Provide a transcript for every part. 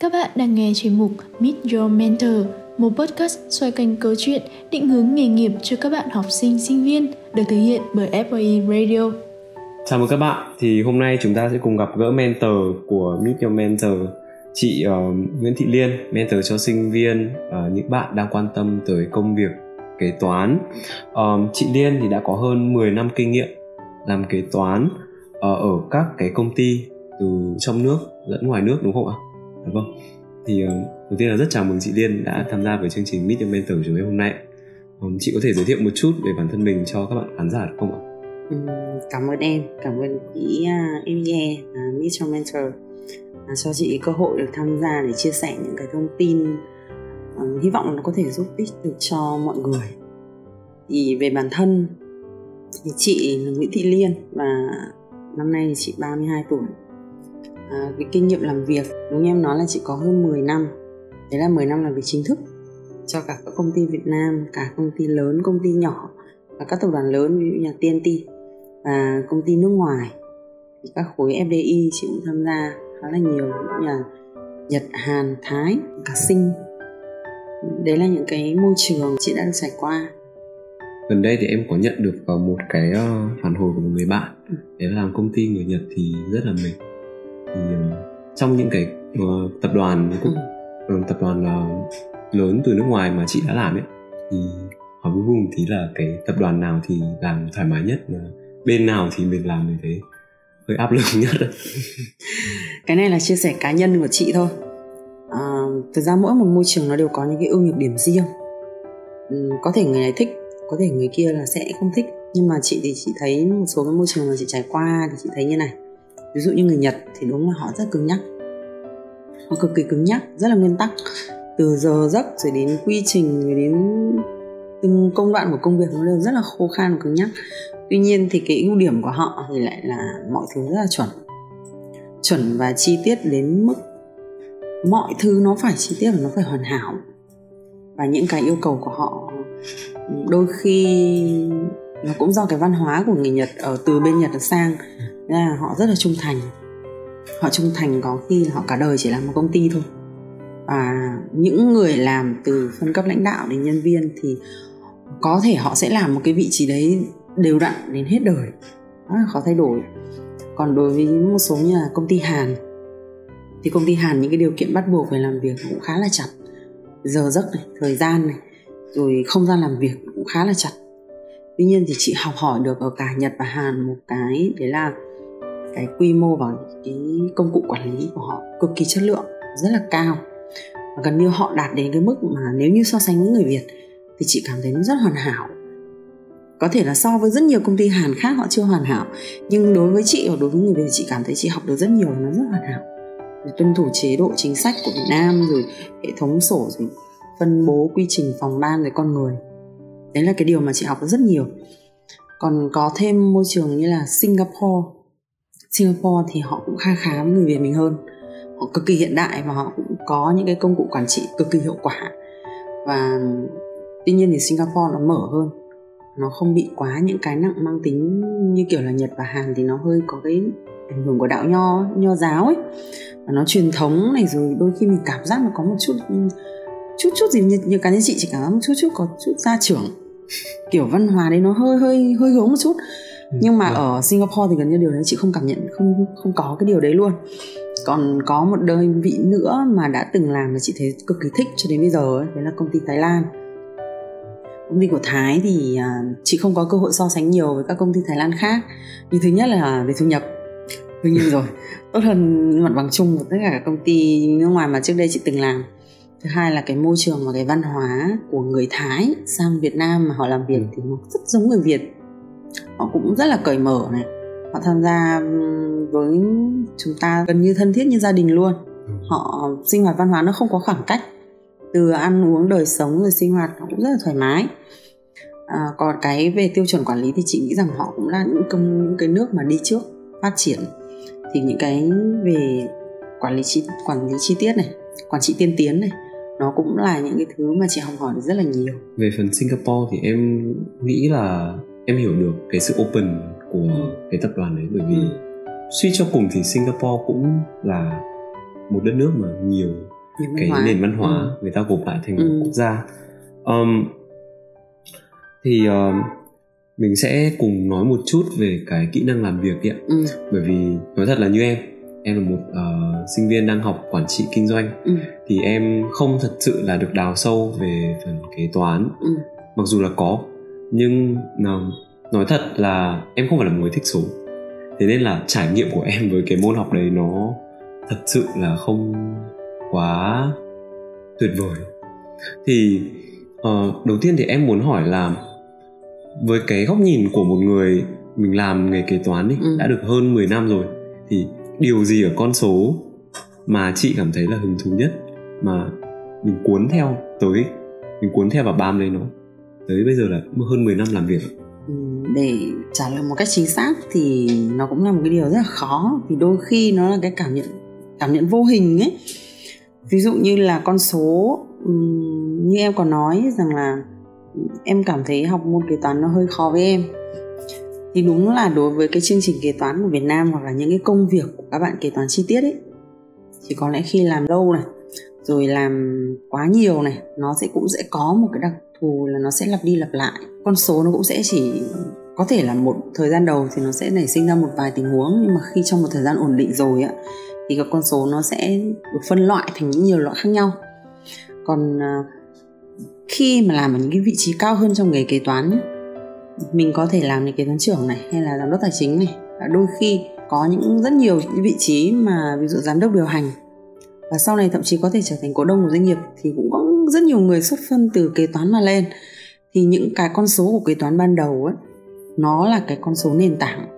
Các bạn đang nghe chuyên mục Meet Your Mentor, một podcast xoay quanh câu chuyện định hướng nghề nghiệp cho các bạn học sinh, sinh viên, được thực hiện bởi FAE Radio. Chào mừng các bạn, thì hôm nay chúng ta sẽ cùng gặp gỡ mentor của Meet Your Mentor chị uh, Nguyễn Thị Liên, mentor cho sinh viên, uh, những bạn đang quan tâm tới công việc kế toán. Uh, chị Liên thì đã có hơn 10 năm kinh nghiệm làm kế toán uh, ở các cái công ty từ trong nước lẫn ngoài nước đúng không ạ? Đúng không Thì uh, đầu tiên là rất chào mừng chị Liên đã tham gia với chương trình Meet Your Mentor chúng em hôm nay. Um, chị có thể giới thiệu một chút về bản thân mình cho các bạn khán giả được không ạ? cảm ơn em, cảm ơn chị uh, em nghe uh, à, Meet Your Mentor uh, cho chị cơ hội được tham gia để chia sẻ những cái thông tin uh, hy vọng là nó có thể giúp ích được cho mọi người. Thì về bản thân thì chị là Nguyễn Thị Liên và năm nay thì chị 32 tuổi à, cái kinh nghiệm làm việc. Đúng như em nói là chị có hơn 10 năm. Đấy là 10 năm làm việc chính thức cho cả các công ty Việt Nam cả công ty lớn công ty nhỏ và các tập đoàn lớn ví dụ như TNT và công ty nước ngoài. Thì các khối FDI chị cũng tham gia khá là nhiều như là Nhật, Hàn, Thái, cả Sinh đấy là những cái môi trường chị đã được trải qua. Gần đây thì em có nhận được vào một cái ờ, phản hồi của một người bạn. Ừ. đấy là làm công ty người Nhật thì rất là mệt trong những cái uh, tập đoàn cũng uh, tập đoàn uh, lớn từ nước ngoài mà chị đã làm ấy thì hỏi cuối cùng thì là cái tập đoàn nào thì làm thoải mái nhất là bên nào thì mình làm mình thấy hơi áp lực nhất. Cái này là chia sẻ cá nhân của chị thôi. À, thực ra mỗi một môi trường nó đều có những cái ưu nhược điểm riêng. Ừ, có thể người này thích có thể người kia là sẽ không thích. Nhưng mà chị thì chị thấy một số cái môi trường mà chị trải qua thì chị thấy như này ví dụ như người nhật thì đúng là họ rất cứng nhắc. Họ cực kỳ cứng nhắc, rất là nguyên tắc. Từ giờ giấc rồi đến quy trình rồi đến từng công đoạn của công việc nó đều rất là khô khan và cứng nhắc. Tuy nhiên thì cái ưu điểm của họ thì lại là mọi thứ rất là chuẩn. Chuẩn và chi tiết đến mức mọi thứ nó phải chi tiết và nó phải hoàn hảo. Và những cái yêu cầu của họ đôi khi nó cũng do cái văn hóa của người Nhật ở từ bên Nhật sang là họ rất là trung thành. Họ trung thành có khi là họ cả đời chỉ làm một công ty thôi. Và những người làm từ phân cấp lãnh đạo đến nhân viên thì có thể họ sẽ làm một cái vị trí đấy đều đặn đến hết đời. Rất là khó thay đổi. Còn đối với một số như là công ty Hàn, thì công ty Hàn những cái điều kiện bắt buộc về làm việc cũng khá là chặt. Giờ giấc này, thời gian này, rồi không gian làm việc cũng khá là chặt. Tuy nhiên thì chị học hỏi được ở cả nhật và hàn một cái, đấy là cái quy mô và cái công cụ quản lý của họ cực kỳ chất lượng, rất là cao. Và gần như họ đạt đến cái mức mà nếu như so sánh với người việt thì chị cảm thấy nó rất hoàn hảo. Có thể là so với rất nhiều công ty hàn khác họ chưa hoàn hảo, nhưng đối với chị và đối với người việt chị cảm thấy chị học được rất nhiều và nó rất hoàn hảo. Tuân thủ chế độ chính sách của việt nam, rồi hệ thống sổ, rồi phân bố quy trình phòng ban với con người. Đấy là cái điều mà chị học được rất nhiều. Còn có thêm môi trường như là Singapore Singapore thì họ cũng khá khá với người Việt mình hơn. Họ cực kỳ hiện đại và họ cũng có những cái công cụ quản trị cực kỳ hiệu quả. Và tuy nhiên thì Singapore nó mở hơn. Nó không bị quá những cái nặng mang tính như kiểu là Nhật và Hàn thì nó hơi có cái ảnh hưởng của đạo nho nho giáo ấy. Và nó truyền thống này rồi đôi khi mình cảm giác nó có một chút chút chút gì như, như cá nhân chị chỉ cảm giác một chút chút có chút gia trưởng. Kiểu văn hóa đấy nó hơi hơi hơi hướng một chút nhưng mà ừ. ở Singapore thì gần như điều đấy chị không cảm nhận không không có cái điều đấy luôn. Còn có một đơn vị nữa mà đã từng làm mà chị thấy cực kỳ thích cho đến bây giờ ấy, đấy là công ty Thái Lan. Công ty của Thái thì à, chị không có cơ hội so sánh nhiều với các công ty Thái Lan khác. Nhưng thứ nhất là về thu nhập đương nhiên rồi tốt hơn mặt bằng chung của tất cả các công ty nước ngoài mà trước đây chị từng làm. Thứ hai là cái môi trường và cái văn hóa của người thái sang việt nam mà họ làm việc thì nó rất giống người việt họ cũng rất là cởi mở này. Họ tham gia với chúng ta gần như thân thiết như gia đình luôn. Ừ. họ sinh hoạt văn hóa nó không có khoảng cách. Từ ăn uống đời sống rồi sinh hoạt họ cũng rất là thoải mái. À, còn cái về tiêu chuẩn quản lý thì chị nghĩ rằng họ cũng là những công những cái nước mà đi trước phát triển. Thì những cái về quản lý chi quản lý chi tiết này quản trị tiên tiến này nó cũng là những cái thứ mà chị học hỏi được rất là nhiều. Về phần Singapore thì em nghĩ là em hiểu được cái sự open của ừ. cái tập đoàn đấy bởi vì ừ. suy cho cùng thì Singapore cũng là một đất nước mà nhiều cái hóa. nền văn hóa Ừ. người ta gộp lại thành Ừ. một quốc gia um, thì um, mình sẽ cùng nói một chút về cái kỹ năng làm việc đi ạ Ừ. bởi vì nói thật là như em em là một ờ, sinh viên đang học quản trị kinh doanh Ừ. thì em không thật sự là được đào sâu về phần kế toán Ừ. mặc dù là có nhưng nói thật là em không phải là một người thích số. Thế nên là trải nghiệm của em với cái môn học đấy nó thật sự là không quá tuyệt vời. Thì ờ, đầu tiên thì em muốn hỏi là với cái góc nhìn của một người mình làm nghề kế toán ấy, Ừ. đã được hơn 10 năm rồi thì điều gì ở con số mà chị cảm thấy là hứng thú nhất mà mình cuốn theo tới mình cuốn theo và bám lấy nó tới bây giờ là hơn 10 năm làm việc ừ, để trả lời một cách chính xác thì nó cũng là một cái điều rất là khó, vì đôi khi nó là cái cảm nhận cảm nhận vô hình ấy. Ví dụ như là con số ừ, như em có nói rằng là ừ, em cảm thấy học môn kế toán nó hơi khó với em. Thì đúng là đối với cái chương trình kế toán của Việt Nam hoặc là những cái công việc của các bạn kế toán chi tiết ấy, thì có lẽ khi làm lâu này, rồi làm quá nhiều này, nó sẽ cũng sẽ có một cái đặc thù là nó sẽ lặp đi lặp lại. Con số nó cũng sẽ chỉ có thể là một thời gian đầu thì nó sẽ nảy sinh ra một vài tình huống, nhưng mà khi trong một thời gian ổn định rồi á, thì các con số nó sẽ được phân loại thành những nhiều loại khác nhau. Còn à, khi mà làm ở những cái vị trí cao hơn trong nghề kế toán mình có thể làm như kế toán trưởng này hay là giám đốc tài chính này. Đôi khi có những rất nhiều những vị trí mà ví dụ giám đốc điều hành, và sau này thậm chí có thể trở thành cổ đông của doanh nghiệp thì cũng có rất nhiều người xuất phân từ kế toán mà lên. Thì những cái con số của kế toán ban đầu ấy, nó là cái con số nền tảng.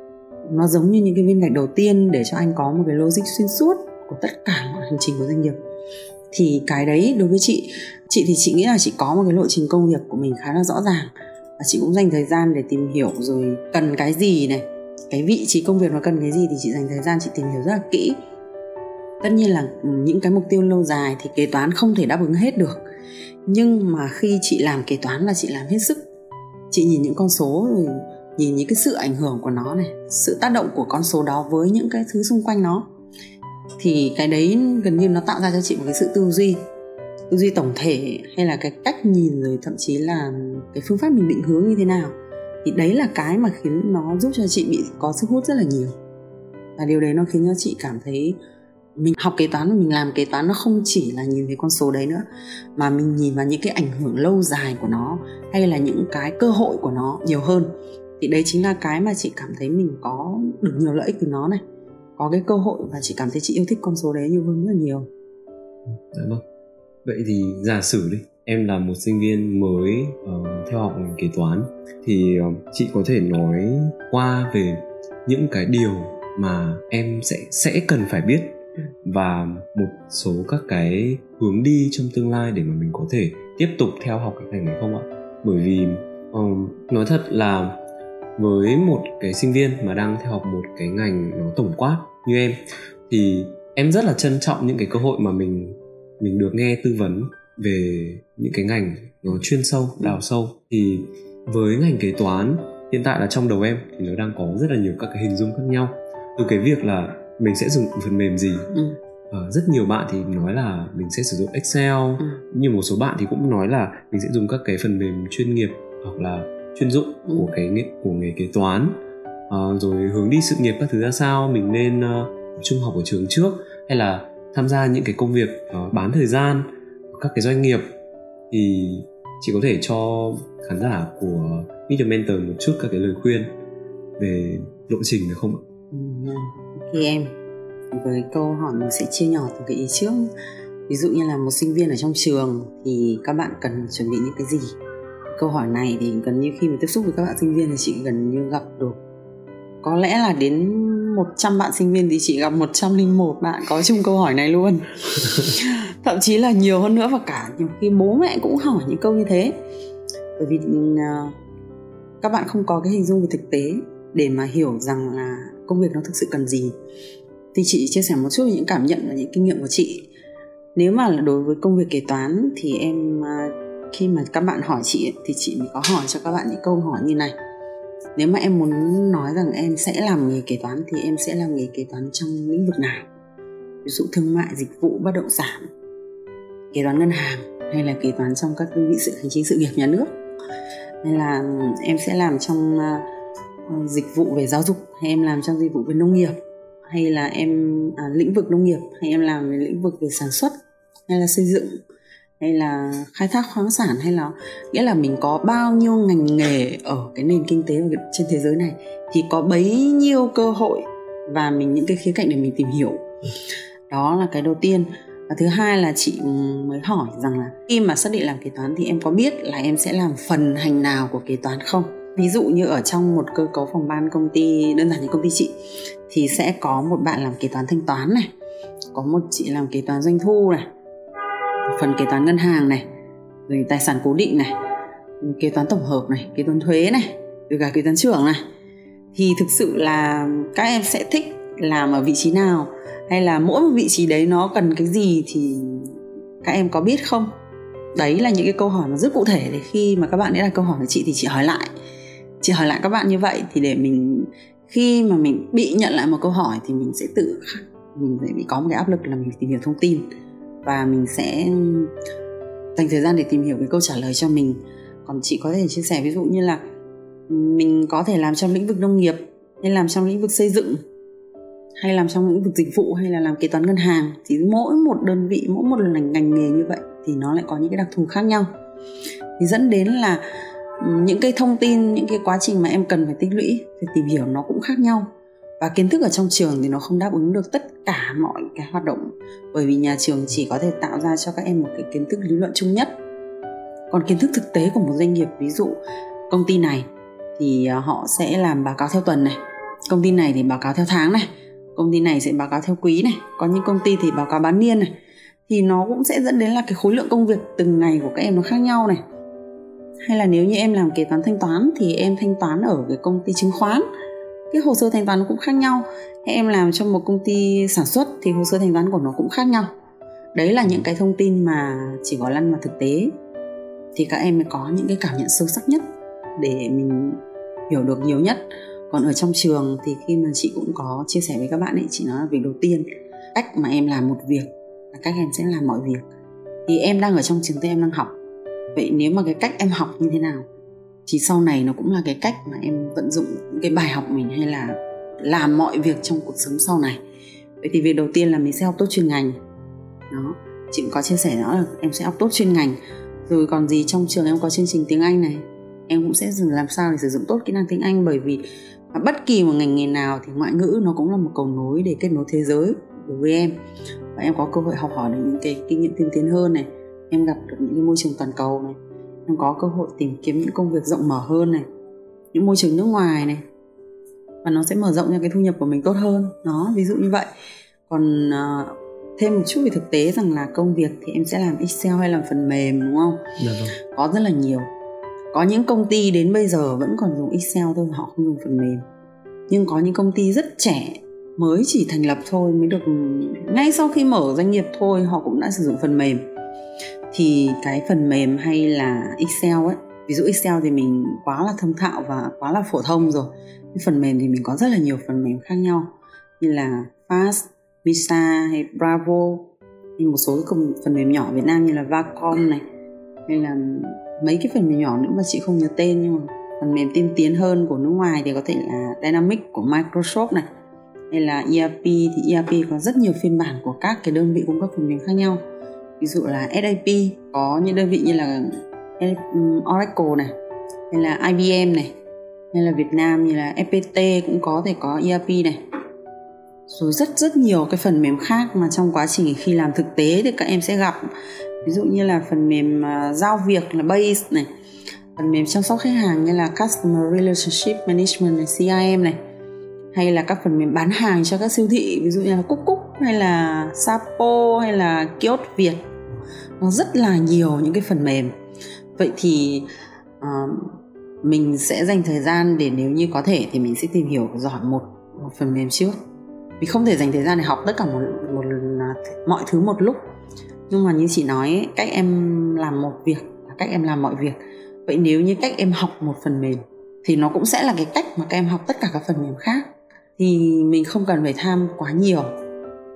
Nó giống như những cái viên gạch đầu tiên để cho anh có một cái logic xuyên suốt của tất cả mọi hành trình của doanh nghiệp. Thì cái đấy đối với chị chị thì chị nghĩ là chị có một cái lộ trình công việc của mình khá là rõ ràng. Và chị cũng dành thời gian để tìm hiểu rồi cần cái gì này. Cái vị trí công việc nó cần cái gì thì chị dành thời gian chị tìm hiểu rất là kỹ. Tất nhiên là những cái mục tiêu lâu dài thì kế toán không thể đáp ứng hết được nhưng mà khi chị làm kế toán là chị làm hết sức. Chị nhìn những con số rồi nhìn những cái sự ảnh hưởng của nó này, sự tác động của con số đó với những cái thứ xung quanh nó, thì cái đấy gần như nó tạo ra cho chị một cái sự tư duy tư duy tổng thể hay là cái cách nhìn rồi thậm chí là cái phương pháp mình định hướng như thế nào. Thì đấy là cái mà khiến nó giúp cho chị bị có sức hút rất là nhiều. Và điều đấy nó khiến cho chị cảm thấy mình học kế toán và mình làm kế toán nó không chỉ là nhìn thấy con số đấy nữa mà mình nhìn vào những cái ảnh hưởng lâu dài của nó hay là những cái cơ hội của nó nhiều hơn. Thì đấy chính là cái mà chị cảm thấy mình có được nhiều lợi ích từ nó này. Có cái cơ hội và chị cảm thấy chị yêu thích con số đấy nhiều hơn rất là nhiều. Dạ vâng. Vậy thì giả sử đi, em là một sinh viên mới uh, theo học ngành kế toán thì uh, chị có thể nói qua về những cái điều mà em sẽ sẽ cần phải biết và một số các cái hướng đi trong tương lai để mà mình có thể tiếp tục theo học cái ngành này không ạ? Bởi vì um, nói thật là với một cái sinh viên mà đang theo học một cái ngành nó tổng quát như em thì em rất là trân trọng những cái cơ hội mà mình mình được nghe tư vấn về những cái ngành nó chuyên sâu đào sâu thì với ngành kế toán hiện tại là trong đầu em thì nó đang có rất là nhiều các cái hình dung khác nhau từ cái việc là mình sẽ dùng phần mềm gì ừ. Ờ, rất nhiều bạn thì nói là mình sẽ sử dụng Excel Ừ. nhưng một số bạn thì cũng nói là mình sẽ dùng các cái phần mềm chuyên nghiệp hoặc là chuyên dụng Ừ. của cái nghề của nghề kế toán Ờ, rồi hướng đi sự nghiệp các thứ ra sao mình nên uh, trung học ở trường trước hay là tham gia những cái công việc ờ, bán thời gian các cái doanh nghiệp thì chị có thể cho khán giả của the Mentor một chút các cái lời khuyên về lộ trình được không ạ? Ừ, ok em với câu hỏi mình sẽ chia nhỏ từng cái ý trước. Ví dụ như là một sinh viên ở trong trường thì các bạn cần chuẩn bị những cái gì? Câu hỏi này thì gần như khi mà tiếp xúc với các bạn sinh viên thì chị gần như gặp được. Có lẽ là đến 100 bạn sinh viên thì chị gặp 101 bạn. Có chung câu hỏi này luôn. Thậm chí là nhiều hơn nữa và cả nhiều khi bố mẹ cũng hỏi những câu như thế. Bởi vì uh, các bạn không có cái hình dung về thực tế để mà hiểu rằng là công việc nó thực sự cần gì. Thì chị chia sẻ một chút về những cảm nhận và những kinh nghiệm của chị. Nếu mà là đối với công việc kế toán thì em à, khi mà các bạn hỏi chị thì chị mới có hỏi cho các bạn những câu hỏi như này. Nếu mà em muốn nói rằng em sẽ làm nghề kế toán thì em sẽ làm nghề kế toán trong lĩnh vực nào? Ví dụ thương mại dịch vụ bất động sản kế toán ngân hàng hay là kế toán trong các đơn vị sự hành chính sự nghiệp nhà nước. Hay là ừ, em sẽ làm trong uh, dịch vụ về giáo dục hay em làm trong dịch vụ về nông nghiệp hay là em à, lĩnh vực nông nghiệp hay em làm về lĩnh vực về sản xuất hay là xây dựng hay là khai thác khoáng sản hay là nghĩa là mình có bao nhiêu ngành nghề ở cái nền kinh tế trên thế giới này thì có bấy nhiêu cơ hội và mình những cái khía cạnh để mình tìm hiểu. Đó là cái đầu tiên. Và thứ hai là chị mới hỏi rằng là khi mà xác định làm kế toán thì em có biết là em sẽ làm phần hành nào của kế toán không? Ví dụ như ở trong một cơ cấu phòng ban công ty, đơn giản như công ty chị, thì sẽ có một bạn làm kế toán thanh toán này, có một chị làm kế toán doanh thu này phần kế toán ngân hàng này, rồi tài sản cố định này kế toán tổng hợp này, kế toán thuế này, rồi cả kế toán trưởng này. Thì thực sự là các em sẽ thích làm ở vị trí nào, hay là mỗi một vị trí đấy nó cần cái gì thì các em có biết không? Đấy là những cái câu hỏi nó rất cụ thể để khi mà các bạn ấy đặt câu hỏi với chị thì chị hỏi lại chị hỏi lại các bạn như vậy thì để mình, khi mà mình bị nhận lại một câu hỏi thì mình sẽ tự mình sẽ bị có một cái áp lực là mình tìm hiểu thông tin. Và mình sẽ dành thời gian để tìm hiểu cái câu trả lời cho mình. Còn chị có thể chia sẻ ví dụ như là mình có thể làm trong lĩnh vực nông nghiệp, hay làm trong lĩnh vực xây dựng, hay làm trong lĩnh vực dịch vụ, hay là làm kế toán ngân hàng. Thì mỗi một đơn vị, mỗi một ngành ngành nghề như vậy thì nó lại có những cái đặc thù khác nhau. Thì dẫn đến là những cái thông tin, những cái quá trình mà em cần phải tích lũy phải tìm hiểu nó cũng khác nhau. Và kiến thức ở trong trường thì nó không đáp ứng được tất cả mọi cái hoạt động. Bởi vì nhà trường chỉ có thể tạo ra cho các em một cái kiến thức lý luận chung nhất. Còn kiến thức thực tế của một doanh nghiệp, ví dụ công ty này thì ờ, họ sẽ làm báo cáo theo tuần này, công ty này thì báo cáo theo tháng này, công ty này sẽ báo cáo theo quý này, có những công ty thì báo cáo bán niên này. Thì nó cũng sẽ dẫn đến là cái khối lượng công việc từng ngày của các em nó khác nhau này hay là nếu như em làm kế toán thanh toán thì em thanh toán ở cái công ty chứng khoán. Cái hồ sơ thanh toán nó cũng khác nhau. Hay em làm trong một công ty sản xuất thì hồ sơ thanh toán của nó cũng khác nhau. Đấy là những cái thông tin mà chỉ có lăn vào thực tế. Thì các em mới có những cái cảm nhận sâu sắc nhất để mình hiểu được nhiều nhất. Còn ở trong trường thì khi mà chị cũng có chia sẻ với các bạn ấy, chị nói là việc đầu tiên, cách mà em làm một việc là cách em sẽ làm mọi việc. Thì em đang ở trong trường thì em đang học vậy nếu mà cái cách em học như thế nào? Thì sau này nó cũng là cái cách mà em vận dụng cái bài học mình hay là làm mọi việc trong cuộc sống sau này. Vậy thì việc đầu tiên là mình sẽ học tốt chuyên ngành. Đó, chị cũng có chia sẻ đó là em sẽ học tốt chuyên ngành. Rồi còn gì trong trường em có chương trình tiếng anh này, em cũng sẽ làm sao để sử dụng tốt kỹ năng tiếng anh bởi vì bất kỳ một ngành nghề nào thì ngoại ngữ nó cũng là một cầu nối để kết nối thế giới đối với em. Và em có cơ hội học hỏi được những cái kinh nghiệm tiên tiến hơn này em gặp được những cái môi trường toàn cầu này em có cơ hội tìm kiếm những công việc rộng mở hơn này những môi trường nước ngoài này và nó sẽ mở rộng ra cái thu nhập của mình tốt hơn. Nó ví dụ như vậy. Còn uh, thêm một chút về thực tế rằng là công việc thì em sẽ làm excel hay làm phần mềm đúng không? Dạ vâng. có rất là nhiều. Có những công ty đến bây giờ vẫn còn dùng excel thôi họ không dùng phần mềm. Nhưng có những công ty rất trẻ mới chỉ thành lập thôi mới được ngay sau khi mở doanh nghiệp thôi họ cũng đã sử dụng phần mềm thì cái phần mềm hay là excel ấy, ví dụ excel thì mình quá là thông thạo và quá là phổ thông rồi. Cái phần mềm thì mình có rất là nhiều phần mềm khác nhau, như là fast, visa hay bravo, hay một số phần mềm nhỏ việt nam như là vacom này, hay là mấy cái phần mềm nhỏ nữa mà chị không nhớ tên nhưng mà phần mềm tiên tiến hơn của nước ngoài thì có thể là Dynamics của Microsoft này, hay là ERP thì ERP có rất nhiều phiên bản của các cái đơn vị cung cấp phần mềm khác nhau ví dụ là SAP có những đơn vị như là Oracle này, hay là IBM này, hay là Việt Nam như là FPT cũng có thể có ERP này. Rồi rất rất nhiều cái phần mềm khác mà trong quá trình khi làm thực tế thì các em sẽ gặp. Ví dụ như là phần mềm à, giao việc là base này, phần mềm chăm sóc khách hàng như là customer relationship management này CRM này, hay là các phần mềm bán hàng cho các siêu thị, ví dụ như là Cúc Cúc hay là Sapo hay là Kiosk Việt nó rất là nhiều những cái phần mềm. Vậy thì uh, mình sẽ dành thời gian để nếu như có thể thì mình sẽ tìm hiểu giỏi một, một phần mềm trước. Vì không thể dành thời gian để học tất cả một, một à, mọi thứ một lúc. Nhưng mà như chị nói cách em làm một việc là cách em làm mọi việc. Vậy nếu như cách em học một phần mềm thì nó cũng sẽ là cái cách mà các em học tất cả các phần mềm khác. Thì mình không cần phải tham quá nhiều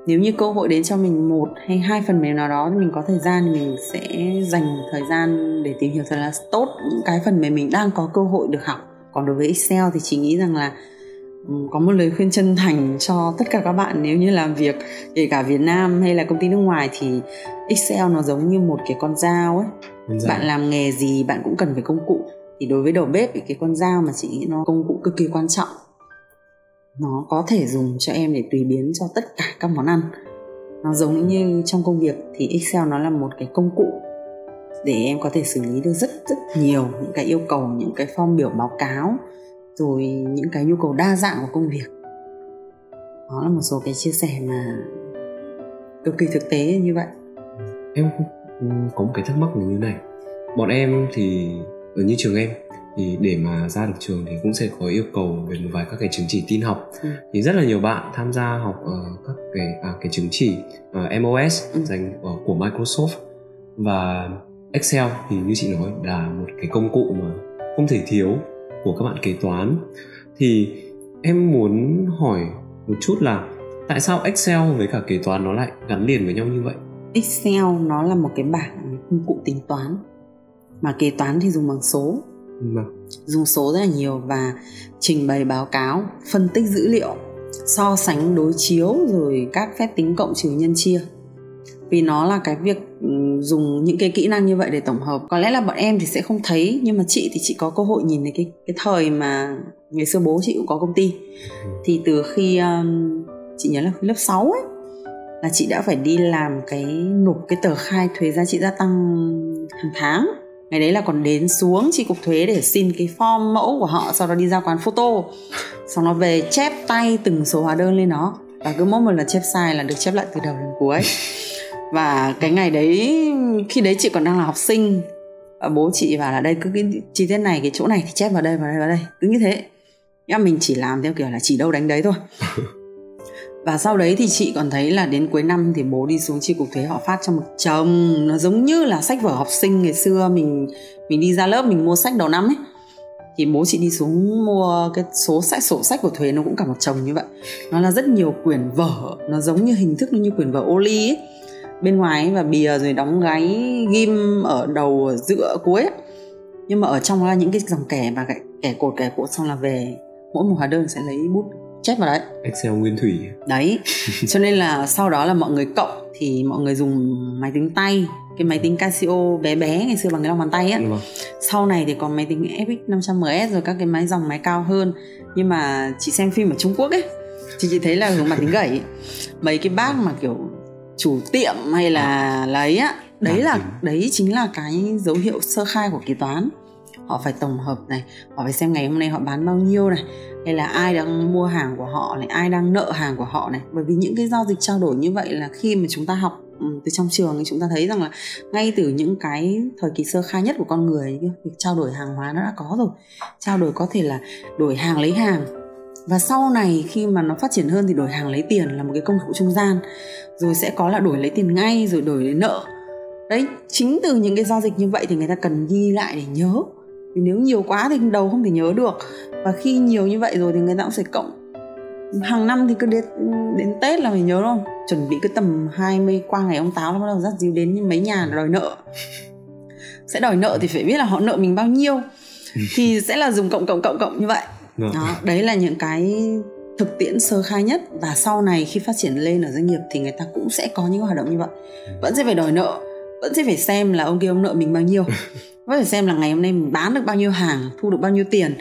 nếu như cơ hội đến cho mình một hay hai phần mềm nào đó thì mình có thời gian thì mình sẽ dành thời gian để tìm hiểu thật là tốt những cái phần mềm mình đang có cơ hội được học. Còn đối với excel thì chị nghĩ rằng là có một lời khuyên chân thành cho tất cả các bạn nếu như làm việc kể cả Việt Nam hay là công ty nước ngoài thì Excel nó giống như một cái con dao ấy. Dạ. bạn làm nghề gì bạn cũng cần phải công cụ. Thì đối với đầu bếp thì cái con dao mà chị nghĩ nó công cụ cực kỳ quan trọng nó có thể dùng cho em để tùy biến cho tất cả các món ăn. Nó giống như trong công việc thì Excel nó là một cái công cụ để em có thể xử lý được rất rất nhiều những cái yêu cầu, những cái form biểu báo cáo, rồi những cái nhu cầu đa dạng của công việc. Đó là một số cái chia sẻ mà cực kỳ thực tế như vậy. Em có một cái thắc mắc là như này. Bọn em thì ở như trường em thì để mà ra được trường thì cũng sẽ có yêu cầu về một vài các cái chứng chỉ tin học ừ. thì rất là nhiều bạn tham gia học uh, các cái à, cái chứng chỉ uh, MOS ừ. dành uh, của Microsoft và Excel thì như chị nói là một cái công cụ mà không thể thiếu của các bạn kế toán thì em muốn hỏi một chút là tại sao Excel với cả kế toán nó lại gắn liền với nhau như vậy? Excel nó là một cái bảng công cụ tính toán mà kế toán thì dùng bằng số vâng. dùng số rất là nhiều và trình bày báo cáo phân tích dữ liệu so sánh đối chiếu rồi các phép tính cộng trừ nhân chia. Vì nó là cái việc ừ, dùng những cái kỹ năng như vậy để tổng hợp. Có lẽ là bọn em thì sẽ không thấy nhưng mà chị thì chị có cơ hội nhìn thấy cái cái thời mà ngày xưa bố chị cũng có công ty. Thì từ khi um, chị nhớ là lớp 6 ấy là chị đã phải đi làm cái nộp cái tờ khai thuế giá trị gia tăng hàng tháng ngày đấy là còn đến xuống chi cục thuế để xin cái form mẫu của họ, sau đó đi ra quán photo. Sau đó về chép tay từng số hóa đơn lên nó. Và cứ mỗi một lần chép sai là được chép lại từ đầu đến cuối. Và cái ngày đấy, khi đấy chị còn đang là học sinh bố chị bảo là đây, cứ cái chi tiết này, cái chỗ này thì chép vào đây vào đây vào đây. Cứ như thế. Nhưng mình chỉ làm theo kiểu là chỉ đâu đánh đấy thôi và sau đấy thì chị còn thấy là đến cuối năm thì bố đi xuống chi cục thuế họ phát cho một chồng. Nó giống như là sách vở học sinh ngày xưa, mình mình đi ra lớp mình mua sách đầu năm ấy. Thì bố chị đi xuống mua cái số sách, sổ sách của thuế nó cũng cả một chồng như vậy. Nó là rất nhiều quyển vở, nó giống như hình thức như quyển vở ô ly ấy. Bên ngoài và bìa rồi đóng gáy, ghim ở đầu, ở giữa cuối ấy. nhưng mà ở trong là những cái dòng kẻ và kẻ cột kẻ cột xong là về. Mỗi một hóa đơn sẽ lấy bút chép vào đấy. Excel nguyên thủy. Đấy cho nên là sau đó là mọi người cộng thì mọi người dùng máy tính tay cái máy tính Casio bé bé ngày xưa bằng cái lòng bàn tay á. Vâng. sau này thì có máy tính FX 500MS rồi các cái máy dòng máy cao hơn. Nhưng mà chị xem phim ở Trung Quốc ấy thì chị thấy là dùng máy tính gãy mấy cái bác mà kiểu chủ tiệm hay là lấy á đấy là đấy chính là cái dấu hiệu sơ khai của kế toán họ phải tổng hợp này, họ phải xem ngày hôm nay họ bán bao nhiêu này. Hay là ai đang mua hàng của họ này, ai đang nợ hàng của họ này. Bởi vì những cái giao dịch trao đổi như vậy là khi mà chúng ta học ừ, từ trong trường thì chúng ta thấy rằng là ngay từ những cái thời kỳ sơ khai nhất của con người việc trao đổi hàng hóa nó đã có rồi. Trao đổi có thể là đổi hàng lấy hàng. Và sau này khi mà nó phát triển hơn thì đổi hàng lấy tiền là một cái công cụ trung gian. Rồi sẽ có là đổi lấy tiền ngay, rồi đổi lấy nợ. Đấy, chính từ những cái giao dịch như vậy thì người ta cần ghi lại để nhớ nếu nhiều quá thì đầu không thể nhớ được. Và khi nhiều như vậy rồi thì người ta cũng sẽ cộng. Hàng năm thì cứ đến, đến Tết là phải nhớ không? Chuẩn bị cứ tầm 20 qua ngày ông táo là bắt đầu dắt díu đến mấy nhà đòi nợ. Sẽ đòi nợ thì phải biết là họ nợ mình bao nhiêu. Thì sẽ là dùng cộng cộng cộng cộng như vậy. Dạ. đó đấy là những cái thực tiễn sơ khai nhất. Và sau này khi phát triển lên ở doanh nghiệp thì người ta cũng sẽ có những hoạt động như vậy. Vẫn sẽ phải đòi nợ vẫn sẽ phải xem là ông kia ông nợ mình bao nhiêu có thể xem là ngày hôm nay mình bán được bao nhiêu hàng thu được bao nhiêu tiền.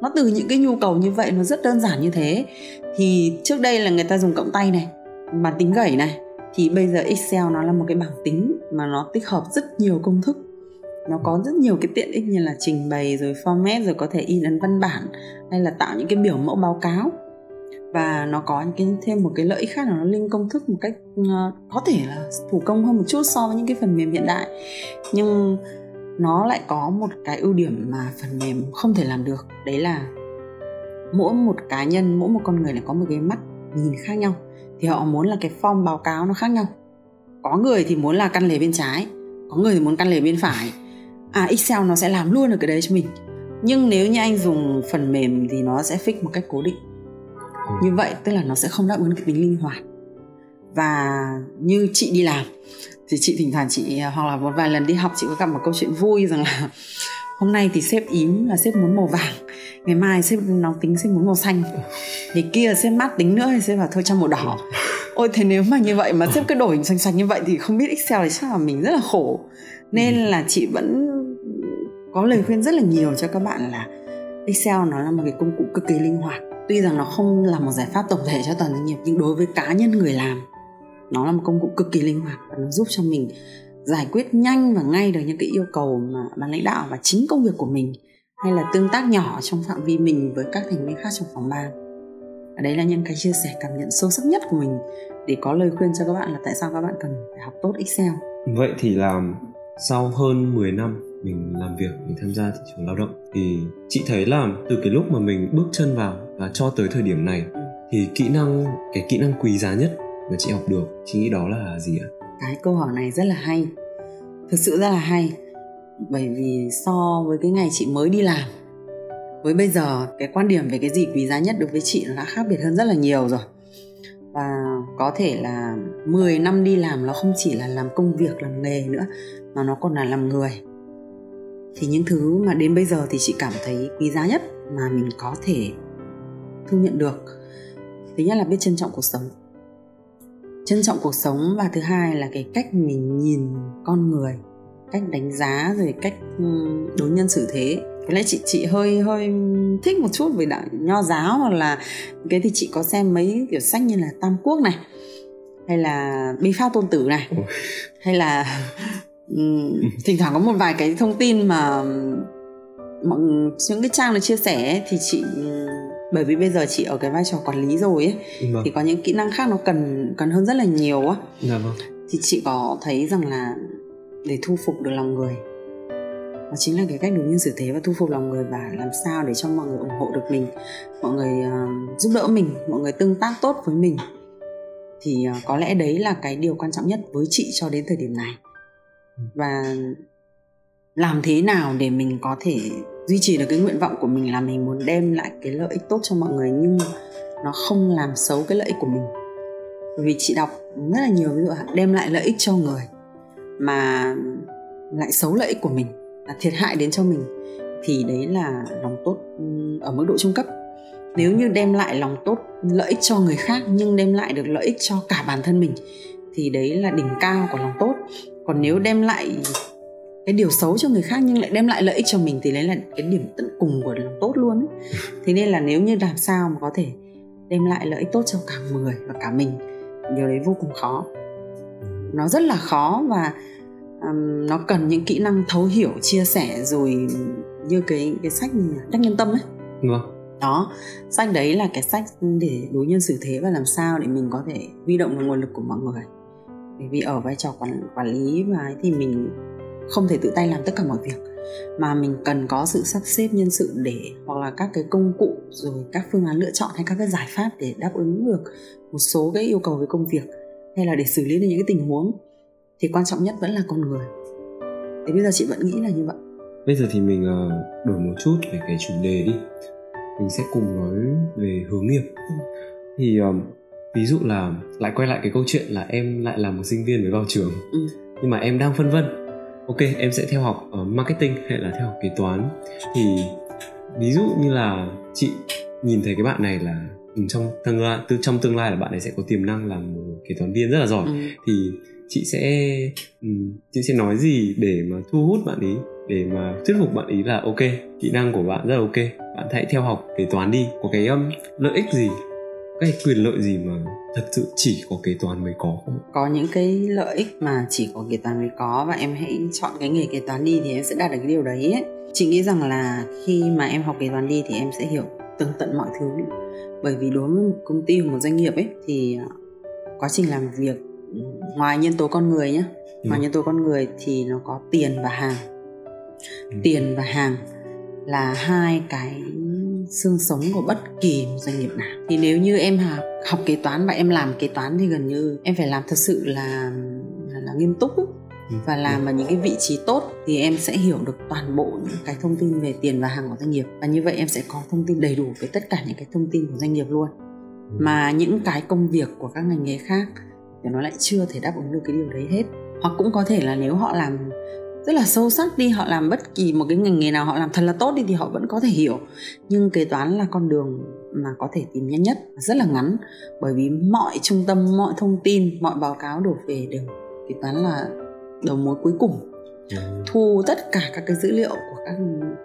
Nó từ những cái nhu cầu như vậy nó rất đơn giản như thế. Thì trước đây là người ta dùng cộng tay này bàn tính gẩy này. Thì bây giờ Excel nó là một cái bảng tính mà nó tích hợp rất nhiều công thức. Nó có rất nhiều cái tiện ích như là trình bày rồi format rồi có thể in ấn văn bản hay là tạo những cái biểu mẫu báo cáo. Và nó có những cái thêm một cái lợi ích khác là nó linh công thức một cách uh, có thể là thủ công hơn một chút so với những cái phần mềm hiện đại. Nhưng nó lại có một cái ưu điểm mà phần mềm không thể làm được, đấy là mỗi một cá nhân, mỗi một con người lại có một cái mắt nhìn khác nhau. Thì họ muốn là cái form báo cáo nó khác nhau. Có người thì muốn là căn lề bên trái, có người thì muốn căn lề bên phải. À excel nó sẽ làm luôn được cái đấy cho mình. Nhưng nếu như anh dùng phần mềm thì nó sẽ fix một cách cố định. Như vậy, tức là nó sẽ không đáp ứng cái tính linh hoạt. Và như chị đi làm thì chị thỉnh thoảng chị hoặc là một vài lần đi học chị có gặp một câu chuyện vui rằng là hôm nay thì sếp ím là sếp muốn màu vàng ngày mai sếp nóng tính sếp muốn màu xanh. Thì kia sếp mát tính nữa thì sếp bảo thôi cho màu đỏ. Ôi thế nếu mà như vậy mà sếp cứ đổi xanh xanh như vậy thì không biết excel thì chắc là mình rất là khổ. Nên ừ. là chị vẫn có lời khuyên rất là nhiều cho các bạn là excel nó là một cái công cụ cực kỳ linh hoạt. Tuy rằng nó không là một giải pháp tổng thể cho toàn doanh nghiệp nhưng đối với cá nhân người làm nó là một công cụ cực kỳ linh hoạt và nó giúp cho mình giải quyết nhanh và ngay được những cái yêu cầu mà ban lãnh đạo và chính công việc của mình hay là tương tác nhỏ trong phạm vi mình với các thành viên khác trong phòng ban. Ở đấy là những cái chia sẻ cảm nhận sâu sắc nhất của mình để có lời khuyên cho các bạn là tại sao các bạn cần phải học tốt Excel. Vậy thì làm sau hơn 10 năm mình làm việc, mình tham gia thị trường lao động, thì chị thấy là từ cái lúc mà mình bước chân vào và cho tới thời điểm này, thì kỹ năng, cái kỹ năng quý giá nhất mà chị học được, chị nghĩ đó là gì ạ? Cái câu hỏi này rất là hay. Thực sự rất là hay. Bởi vì so với cái ngày chị mới đi làm, với bây giờ cái quan điểm về cái gì quý giá nhất đối với chị nó đã khác biệt hơn rất là nhiều rồi. Và có thể là 10 năm đi làm nó không chỉ là làm công việc, làm nghề nữa, mà nó còn là làm người. Thì những thứ mà đến bây giờ thì chị cảm thấy quý giá nhất mà mình có thể thu nhận được. Thứ nhất là biết trân trọng cuộc sống trân trọng cuộc sống và thứ hai là cái cách mình nhìn con người cách đánh giá rồi cách đối nhân xử thế. Cái lẽ chị chị hơi hơi thích một chút về đạo nho giáo hoặc là cái thì chị có xem mấy kiểu sách như là tam quốc này hay là bi pháp tôn tử này hay là thỉnh thoảng có một vài cái thông tin mà mọi những cái trang được chia sẻ thì chị bởi vì bây giờ chị ở cái vai trò quản lý rồi ấy vâng. thì có những kỹ năng khác nó cần cần hơn rất là nhiều á dạ vâng. thì chị có thấy rằng là để thu phục được lòng người đó chính là cái cách đúng nhân xử thế và thu phục lòng người và làm sao để cho mọi người ủng hộ được mình mọi người uh, giúp đỡ mình mọi người tương tác tốt với mình thì uh, có lẽ đấy là cái điều quan trọng nhất với chị cho đến thời điểm này và làm thế nào để mình có thể duy trì được cái nguyện vọng của mình là mình muốn đem lại cái lợi ích tốt cho mọi người, nhưng nó không làm xấu cái lợi ích của mình. Bởi vì chị đọc rất là nhiều, ví dụ đem lại lợi ích cho người mà lại xấu lợi ích của mình, là thiệt hại đến cho mình, thì đấy là lòng tốt ở mức độ trung cấp. Nếu như đem lại lòng tốt, lợi ích cho người khác nhưng đem lại được lợi ích cho cả bản thân mình, thì đấy là đỉnh cao của lòng tốt. Còn nếu đem lại cái điều xấu cho người khác nhưng lại đem lại lợi ích cho mình thì đấy là cái điểm tận cùng của lòng tốt luôn ấy. thế nên là nếu như làm sao mà có thể đem lại lợi ích tốt cho cả người và cả mình điều đấy vô cùng khó. Nó rất là khó và um, nó cần những kỹ năng thấu hiểu chia sẻ rồi như cái cái sách đắc nhân tâm ấy. Vâng. Đó sách đấy là cái sách để đối nhân xử thế và làm sao để mình có thể huy động được nguồn lực của mọi người. Bởi vì ở vai trò quản quản lý và thì mình không thể tự tay làm tất cả mọi việc. Mà mình cần có sự sắp xếp nhân sự để hoặc là các cái công cụ rồi các phương án lựa chọn hay các cái giải pháp để đáp ứng được một số cái yêu cầu về công việc hay là để xử lý được những cái tình huống thì quan trọng nhất vẫn là con người. Thì bây giờ chị vẫn nghĩ là như vậy. Bây giờ thì mình uh, đổi một chút về cái chủ đề đi. Mình sẽ cùng nói về hướng nghiệp. Ừ. thì um, ví dụ là lại quay lại cái câu chuyện là em lại là một sinh viên mới vào trường. Ừ. nhưng mà em đang phân vân ok em sẽ theo học ở marketing hay là theo học kế toán. Thì ví dụ như là chị nhìn thấy cái bạn này là trong tương lai từ trong tương lai là bạn ấy sẽ có tiềm năng làm một kế toán viên rất là giỏi. Ừ. thì chị sẽ chị sẽ nói gì để mà thu hút bạn ý để mà thuyết phục bạn ý là ok kỹ năng của bạn rất là ok bạn hãy theo học kế toán đi có cái um, lợi ích gì cái quyền lợi gì mà thật sự chỉ có kế toán mới có không? Có những cái lợi ích mà chỉ có kế toán mới có và em hãy chọn cái nghề kế toán đi thì em sẽ đạt được cái điều đấy ấy. Chị nghĩ rằng là khi mà em học kế toán đi thì em sẽ hiểu tường tận mọi thứ bởi vì đối với một công ty hoặc một doanh nghiệp ấy thì à, quá trình làm việc ngoài nhân tố con người nhé ừ. ngoài nhân tố con người thì nó có tiền và hàng ừ. tiền và hàng là hai cái xương sống của bất kỳ một doanh nghiệp nào. Thì nếu như em học, học kế toán và em làm kế toán thì gần như em phải làm thật sự là là, là nghiêm túc ấy. Ừ. và làm ở những cái vị trí tốt thì em sẽ hiểu được toàn bộ những cái thông tin về tiền và hàng của doanh nghiệp. Và như vậy em sẽ có thông tin đầy đủ về tất cả những cái thông tin của doanh nghiệp luôn. Mà những cái công việc của các ngành nghề khác thì nó lại chưa thể đáp ứng được cái điều đấy hết. Hoặc cũng có thể là nếu họ làm rất là sâu sắc đi họ làm bất kỳ một cái ngành nghề nào họ làm thật là tốt đi thì họ vẫn có thể hiểu. Nhưng kế toán là con đường mà có thể tìm nhanh nhất rất là ngắn. Bởi vì mọi trung tâm mọi thông tin mọi báo cáo đổ về đều kế toán là đầu mối cuối cùng. Ừ. thu tất cả các cái dữ liệu của các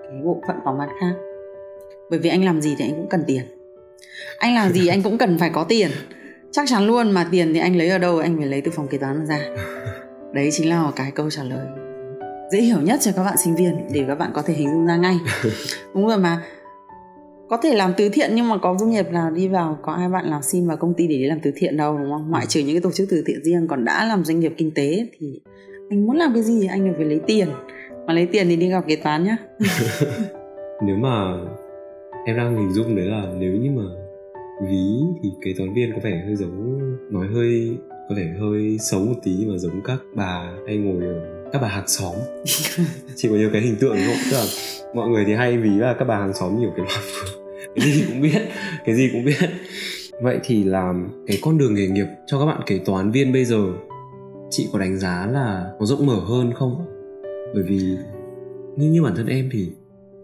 cái bộ phận phòng ban khác. Bởi vì anh làm gì thì anh cũng cần tiền. Anh làm gì anh cũng cần phải có tiền. Chắc chắn luôn mà tiền thì anh lấy ở đâu anh phải lấy từ phòng kế toán ra. Đấy chính là cái câu trả lời dễ hiểu nhất cho các bạn sinh viên để các bạn có thể hình dung ra ngay. Đúng rồi mà. Có thể làm từ thiện nhưng mà có doanh nghiệp nào đi vào có ai bạn làm xin vào công ty để đi làm từ thiện đâu đúng không? Ngoại trừ những cái tổ chức từ thiện riêng còn đã làm doanh nghiệp kinh tế thì anh muốn làm cái gì thì anh phải lấy tiền. Mà lấy tiền thì đi gặp kế toán nhá. Nếu mà em đang hình dung đấy là nếu như mà ví thì kế toán viên có vẻ hơi giống nói hơi có vẻ hơi xấu một tí mà giống các bà hay ngồi ở các bà hàng xóm chị có nhiều cái hình tượng không tức là mọi người thì hay ví là các bà hàng xóm nhiều cái loại cái gì cũng biết cái gì cũng biết vậy thì làm cái con đường nghề nghiệp cho các bạn kế toán viên bây giờ chị có đánh giá là có rộng mở hơn không bởi vì như như bản thân em thì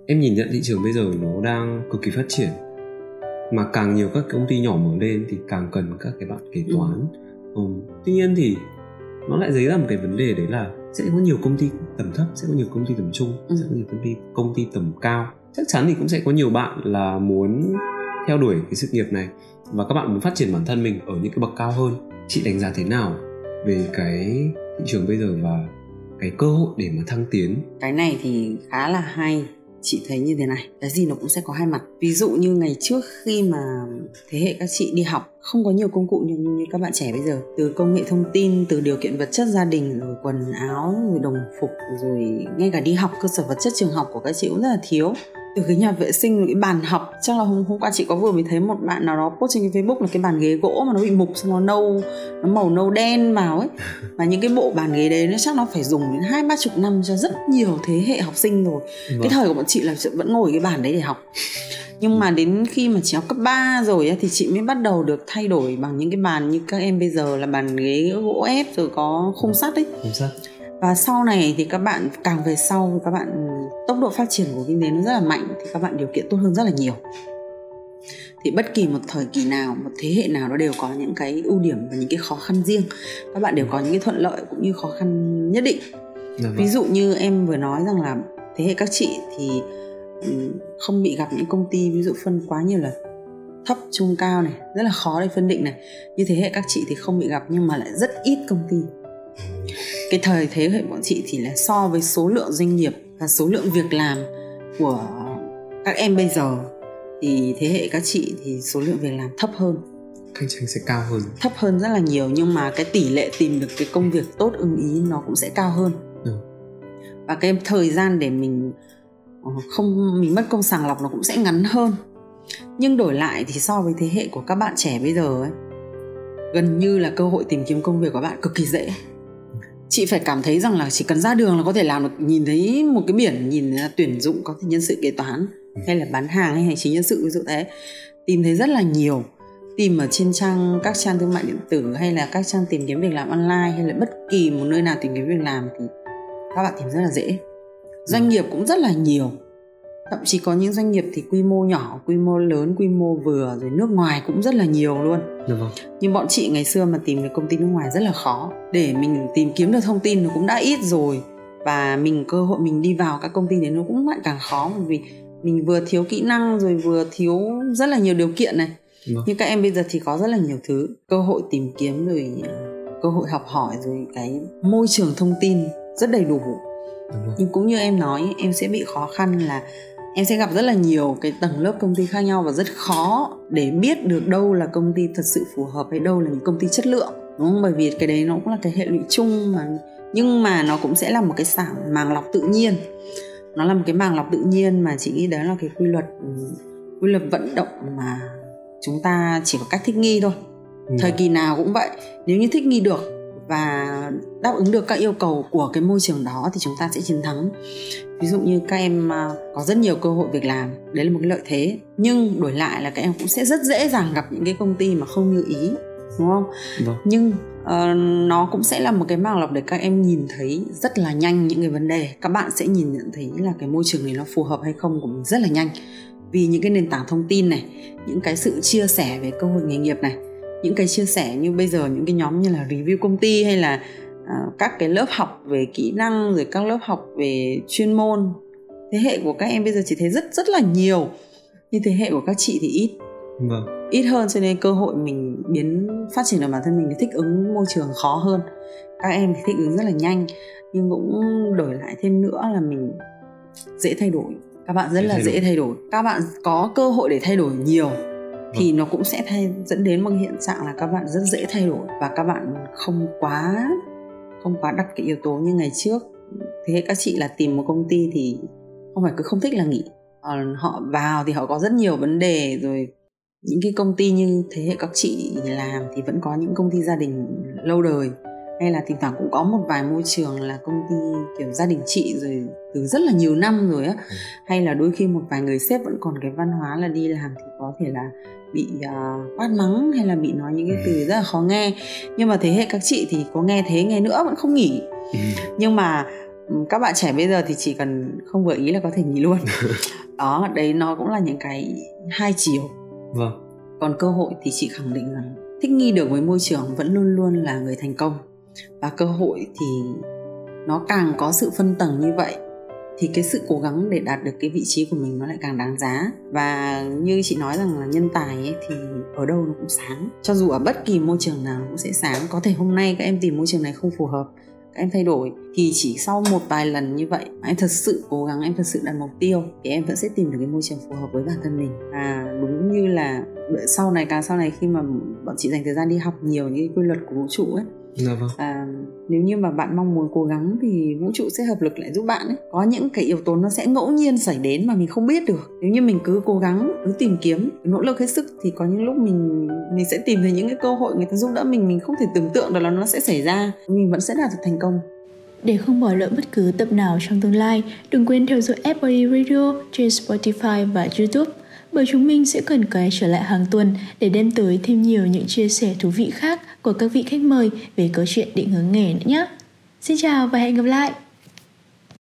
em nhìn nhận thị trường bây giờ nó đang cực kỳ phát triển mà càng nhiều các công ty nhỏ mở lên thì càng cần các cái bạn kế ừ. toán ừ. Ừ. tuy nhiên thì nó lại dấy ra một cái vấn đề đấy là sẽ có nhiều công ty tầm thấp sẽ có nhiều công ty tầm trung ừ. sẽ có nhiều công ty công ty tầm cao. Chắc chắn thì cũng sẽ có nhiều bạn là muốn theo đuổi cái sự nghiệp này và các bạn muốn phát triển bản thân mình ở những cái bậc cao hơn. Chị đánh giá thế nào về cái thị trường bây giờ và cái cơ hội để mà thăng tiến? Cái này thì khá là hay chị thấy như thế này. Cái gì nó cũng sẽ có hai mặt. Ví dụ như ngày trước khi mà thế hệ các chị đi học không có nhiều công cụ như, như các bạn trẻ bây giờ. Từ công nghệ thông tin từ điều kiện vật chất gia đình rồi quần áo rồi đồng phục rồi ngay cả đi học cơ sở vật chất trường học của các chị cũng rất là thiếu từ cái nhà vệ sinh cái bàn học. Chắc là hôm hôm qua chị có vừa mới thấy một bạn nào đó post trên cái facebook là cái bàn ghế gỗ mà nó bị mục xong nó nâu nó màu nâu đen vào ấy. Và những cái bộ bàn ghế đấy nó chắc nó phải dùng đến hai ba chục năm cho rất nhiều thế hệ học sinh rồi. Vâng. cái thời của bọn chị là vẫn ngồi cái bàn đấy để học. Nhưng mà đến khi mà chị học cấp 3 rồi thì chị mới bắt đầu được thay đổi bằng những cái bàn như các em bây giờ là bàn ghế gỗ ép rồi có khung sắt ấy. Khung sắt. Và sau này thì các bạn càng về sau các bạn tốc độ phát triển của kinh tế nó rất là mạnh thì các bạn điều kiện tốt hơn rất là nhiều. Thì bất kỳ một thời kỳ nào một thế hệ nào nó đều có những cái ưu điểm và những cái khó khăn riêng. Các bạn đều có những cái thuận lợi cũng như khó khăn nhất định. Dạ ví vâng. dụ như em vừa nói rằng là thế hệ các chị thì không bị gặp những công ty ví dụ phân quá nhiều là thấp trung cao này rất là khó để phân định này. Như thế hệ các chị thì không bị gặp nhưng mà lại rất ít công ty. Cái thời thế hệ bọn chị thì là so với số lượng doanh nghiệp và số lượng việc làm của các em bây giờ thì thế hệ các chị thì số lượng việc làm thấp hơn. Cạnh tranh sẽ cao hơn. Thấp hơn rất là nhiều nhưng mà cái tỷ lệ tìm được cái công việc tốt ưng ý nó cũng sẽ cao hơn. Ừ. và cái thời gian để mình ờ, không mình mất công sàng lọc nó cũng sẽ ngắn hơn. Nhưng đổi lại thì so với thế hệ của các bạn trẻ bây giờ ấy gần như là cơ hội tìm kiếm công việc của bạn cực kỳ dễ chị phải cảm thấy rằng là chỉ cần ra đường là có thể làm được nhìn thấy một cái biển nhìn tuyển dụng có thể nhân sự kế toán ừ. hay là bán hàng hay hành chính nhân sự ví dụ thế tìm thấy rất là nhiều tìm ở trên trang các trang thương mại điện tử hay là các trang tìm kiếm việc làm online hay là bất kỳ một nơi nào tìm kiếm việc làm thì các bạn tìm rất là dễ doanh ừ. nghiệp cũng rất là nhiều thậm chí có những doanh nghiệp thì quy mô nhỏ quy mô lớn quy mô vừa rồi nước ngoài cũng rất là nhiều luôn. Được vâng. nhưng bọn chị ngày xưa mà tìm được công ty nước ngoài rất là khó. Để mình tìm kiếm được thông tin nó cũng đã ít rồi. Và mình cơ hội mình đi vào các công ty đấy nó cũng lại càng khó. Bởi vì mình vừa thiếu kỹ năng rồi vừa thiếu rất là nhiều điều kiện này. Vâng. như các em bây giờ thì có rất là nhiều thứ. Cơ hội tìm kiếm rồi ờ, cơ hội học hỏi rồi cái môi trường thông tin rất đầy đủ. Nhưng cũng như em nói em sẽ bị khó khăn là em sẽ gặp rất là nhiều cái tầng lớp công ty khác nhau và rất khó để biết được đâu là công ty thật sự phù hợp hay đâu là những công ty chất lượng đúng không? Bởi vì cái đấy nó cũng là cái hệ lụy chung mà. Nhưng mà nó cũng sẽ là một cái sảng màng lọc tự nhiên. Nó là một cái màng lọc tự nhiên mà chị nghĩ đó là cái quy luật quy luật vận động mà chúng ta chỉ có cách thích nghi thôi. Ừ. thời kỳ nào cũng vậy. Nếu như thích nghi được và đáp ứng được các yêu cầu của cái môi trường đó thì chúng ta sẽ chiến thắng. Ví dụ như các em à, có rất nhiều cơ hội việc làm đấy là một cái lợi thế. Nhưng đổi lại là các em cũng sẽ rất dễ dàng gặp những cái công ty mà không như ý đúng không? Vâng. nhưng uh, nó cũng sẽ là một cái màng lọc để các em nhìn thấy rất là nhanh những cái vấn đề. Các bạn sẽ nhìn nhận thấy là cái môi trường này nó phù hợp hay không của mình rất là nhanh. Vì những cái nền tảng thông tin này những cái sự chia sẻ về cơ hội nghề nghiệp này những cái chia sẻ như bây giờ những cái nhóm như là review công ty hay là uh, các cái lớp học về kỹ năng rồi các lớp học về chuyên môn thế hệ của các em bây giờ chỉ thấy rất rất là nhiều nhưng thế hệ của các chị thì ít. Vâng. Ít hơn cho nên cơ hội mình biến phát triển ở bản thân mình để thích ứng môi trường khó hơn. Các em thì thích ứng rất là nhanh nhưng cũng đổi lại thêm nữa là mình dễ thay đổi. Các bạn rất dễ là thay dễ thay đổi. Các bạn có cơ hội để thay đổi nhiều Vâng. thì nó cũng sẽ thay, dẫn đến một hiện trạng là các bạn rất dễ thay đổi và các bạn không quá không quá đặt cái yếu tố như ngày trước. Thế các chị là tìm một công ty thì không phải cứ không thích là nghỉ. Họ vào thì họ có rất nhiều vấn đề, rồi những cái công ty như thế hệ các chị làm thì vẫn có những công ty gia đình lâu đời hay là thỉnh thoảng cũng có một vài môi trường là công ty kiểu gia đình chị rồi từ rất là nhiều năm rồi á. Ừ. hay là đôi khi một vài người sếp vẫn còn cái văn hóa là đi làm thì có thể là bị uh, quát mắng hay là bị nói những cái từ ừ. rất là khó nghe. Nhưng mà thế hệ các chị thì có nghe thế nghe nữa vẫn không nghỉ. Ừ. nhưng mà các bạn trẻ bây giờ thì chỉ cần không vừa ý là có thể nghỉ luôn. Đó đấy nó cũng là những cái hai chiều. Vâng. Còn cơ hội thì chị khẳng định rằng thích nghi được với môi trường vẫn luôn luôn là người thành công và cơ hội thì nó càng có sự phân tầng như vậy, thì cái sự cố gắng để đạt được cái vị trí của mình nó lại càng đáng giá. Và như chị nói rằng là nhân tài ấy, thì ở đâu nó cũng sáng. Cho dù ở bất kỳ môi trường nào cũng sẽ sáng. Có thể hôm nay các em tìm môi trường này không phù hợp, các em thay đổi, thì chỉ sau một vài lần như vậy em thật sự cố gắng, em thật sự đặt mục tiêu, thì em vẫn sẽ tìm được cái môi trường phù hợp với bản thân mình. Và đúng như là, sau này càng sau này khi mà bọn chị dành thời gian đi học nhiều những quy luật của vũ trụ ấy Dạ vâng. à, nếu như mà bạn mong muốn cố gắng thì vũ trụ sẽ hợp lực lại giúp bạn ấy. Có những cái yếu tố nó sẽ ngẫu nhiên xảy đến mà mình không biết được. Nếu như mình cứ cố gắng cứ tìm kiếm nỗ lực hết sức thì có những lúc mình mình sẽ tìm thấy những cái cơ hội người ta giúp đỡ mình mình không thể tưởng tượng được là nó sẽ xảy ra. Mình vẫn sẽ đạt được thành công. Để không bỏ lỡ bất cứ tập nào trong tương lai, đừng quên theo dõi FOE Radio trên Spotify và YouTube bởi chúng mình sẽ cần quay trở lại hàng tuần để đem tới thêm nhiều những chia sẻ thú vị khác của các vị khách mời về câu chuyện định hướng nghề nữa nhé. Xin chào và hẹn gặp lại!